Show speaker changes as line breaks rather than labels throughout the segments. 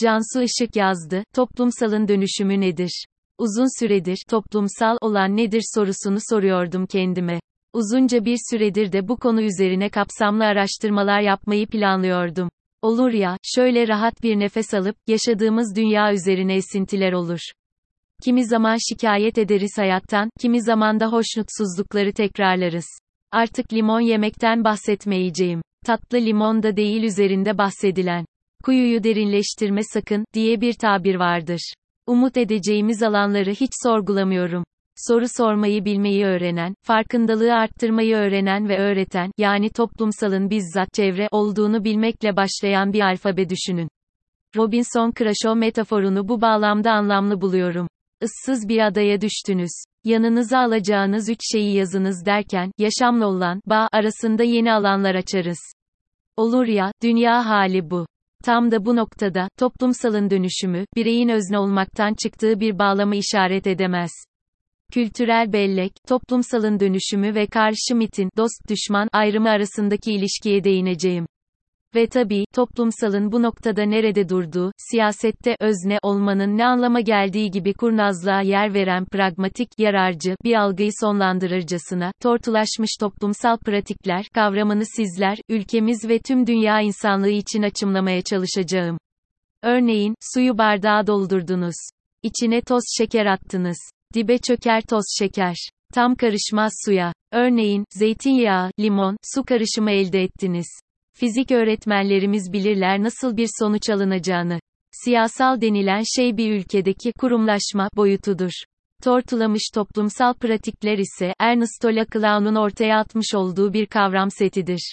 Cansu Işık yazdı, toplumsalın dönüşümü nedir? Uzun süredir, toplumsal olan nedir sorusunu soruyordum kendime. Uzunca bir süredir de bu konu üzerine kapsamlı araştırmalar yapmayı planlıyordum. Olur ya, şöyle rahat bir nefes alıp, yaşadığımız dünya üzerine esintiler olur. Kimi zaman şikayet ederiz hayattan, kimi zaman da hoşnutsuzlukları tekrarlarız. Artık limon yemekten bahsetmeyeceğim. Tatlı limon da değil üzerinde bahsedilen. Kuyuyu derinleştirme sakın, diye bir tabir vardır. Umut edeceğimiz alanları hiç sorgulamıyorum. Soru sormayı bilmeyi öğrenen, farkındalığı arttırmayı öğrenen ve öğreten, yani toplumsalın bizzat çevre olduğunu bilmekle başlayan bir alfabe düşünün. Robinson Crusoe metaforunu bu bağlamda anlamlı buluyorum. Issız bir adaya düştünüz. Yanınıza alacağınız üç şeyi yazınız derken, yaşamla olan, bağ arasında yeni alanlar açarız. Olur ya, dünya hali bu. Tam da bu noktada, toplumsalın dönüşümü, bireyin özne olmaktan çıktığı bir bağlama işaret edemez. Kültürel bellek, toplumsalın dönüşümü ve Carl Schmitt'in dost-düşman ayrımı arasındaki ilişkiye değineceğim. Ve tabii, toplumsalın bu noktada nerede durduğu, siyasette özne olmanın ne anlama geldiği gibi kurnazlığa yer veren pragmatik, yararcı, bir algıyı sonlandırırcasına, tortulaşmış toplumsal pratikler, kavramını sizler, ülkemiz ve tüm dünya insanlığı için açımlamaya çalışacağım. Örneğin, suyu bardağa doldurdunuz. İçine toz şeker attınız. Dibe çöker toz şeker. Tam karışmaz suya. Örneğin, zeytinyağı, limon, su karışımı elde ettiniz. Fizik öğretmenlerimiz bilirler nasıl bir sonuç alınacağını. Siyasal denilen şey bir ülkedeki kurumlaşma boyutudur. Tortulamış toplumsal pratikler ise Ernesto Laclau'nun ortaya atmış olduğu bir kavram setidir.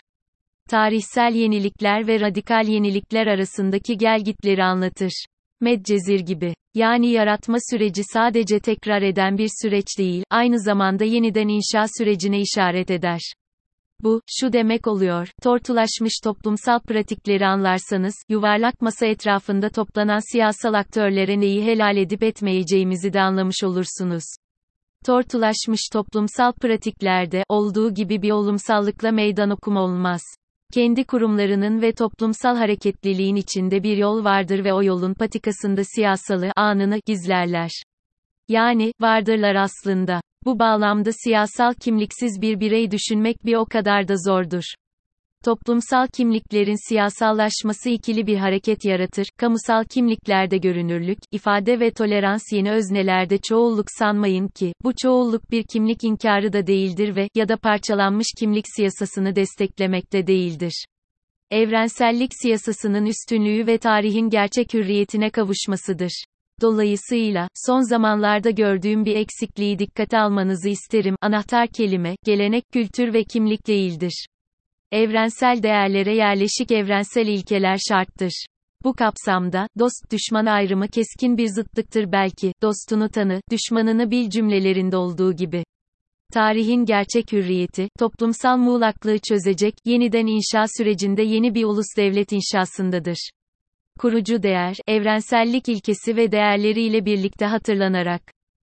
Tarihsel yenilikler ve radikal yenilikler arasındaki gelgitleri anlatır. Medcezir gibi. Yani yaratma süreci sadece tekrar eden bir süreç değil, aynı zamanda yeniden inşa sürecine işaret eder. Bu, şu demek oluyor, tortulaşmış toplumsal pratikleri anlarsanız, yuvarlak masa etrafında toplanan siyasal aktörlere neyi helal edip etmeyeceğimizi de anlamış olursunuz. Tortulaşmış toplumsal pratiklerde, olduğu gibi bir olumsallıkla meydan okuma olmaz. Kendi kurumlarının ve toplumsal hareketliliğin içinde bir yol vardır ve o yolun patikasında siyasalı anını gizlerler. Yani, vardırlar aslında. Bu bağlamda siyasal kimliksiz bir birey düşünmek bir o kadar da zordur. Toplumsal kimliklerin siyasallaşması ikili bir hareket yaratır. Kamusal kimliklerde görünürlük, ifade ve tolerans yeni öznelerde çoğulluk sanmayın ki, bu çoğulluk bir kimlik inkarı da değildir ve, ya da parçalanmış kimlik siyasasını desteklemekte değildir. Evrensellik siyasasının üstünlüğü ve tarihin gerçek hürriyetine kavuşmasıdır. Dolayısıyla, son zamanlarda gördüğüm bir eksikliği dikkate almanızı isterim. Anahtar kelime, gelenek, kültür ve kimlik değildir. Evrensel değerlere yerleşik evrensel ilkeler şarttır. Bu kapsamda, dost-düşman ayrımı keskin bir zıtlıktır belki, dostunu tanı, düşmanını bil cümlelerinde olduğu gibi. Tarihin gerçek hürriyeti, toplumsal muğlaklığı çözecek, yeniden inşa sürecinde yeni bir ulus devlet inşasındadır kurucu değer, evrensellik ilkesi ve değerleriyle birlikte hatırlanarak,